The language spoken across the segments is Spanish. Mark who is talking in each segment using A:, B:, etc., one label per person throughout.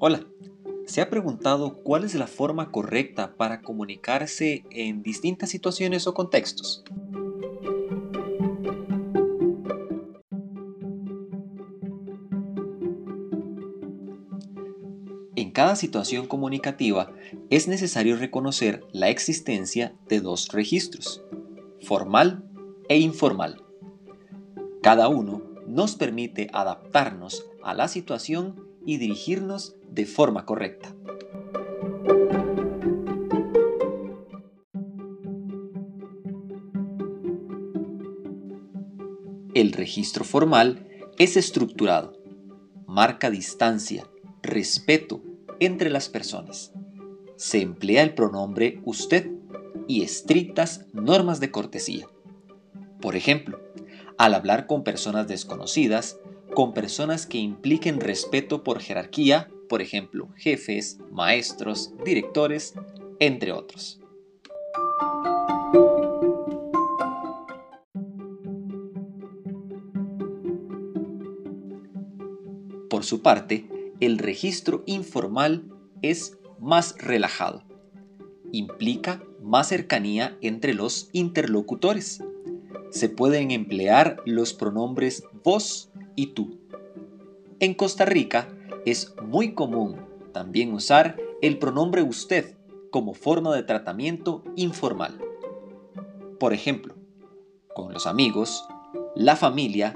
A: Hola, ¿se ha preguntado cuál es la forma correcta para comunicarse en distintas situaciones o contextos? En cada situación comunicativa es necesario reconocer la existencia de dos registros, formal e informal. Cada uno nos permite adaptarnos a la situación y dirigirnos de forma correcta. El registro formal es estructurado, marca distancia, respeto entre las personas. Se emplea el pronombre usted y estrictas normas de cortesía. Por ejemplo, al hablar con personas desconocidas, con personas que impliquen respeto por jerarquía, por ejemplo, jefes, maestros, directores, entre otros. Por su parte, el registro informal es más relajado. Implica más cercanía entre los interlocutores. Se pueden emplear los pronombres vos y tú. En Costa Rica es muy común también usar el pronombre usted como forma de tratamiento informal. Por ejemplo, con los amigos, la familia,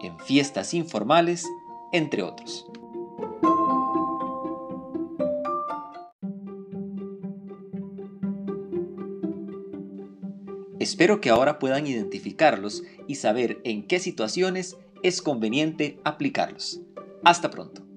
A: en fiestas informales, entre otros. Espero que ahora puedan identificarlos y saber en qué situaciones es conveniente aplicarlos. Hasta pronto.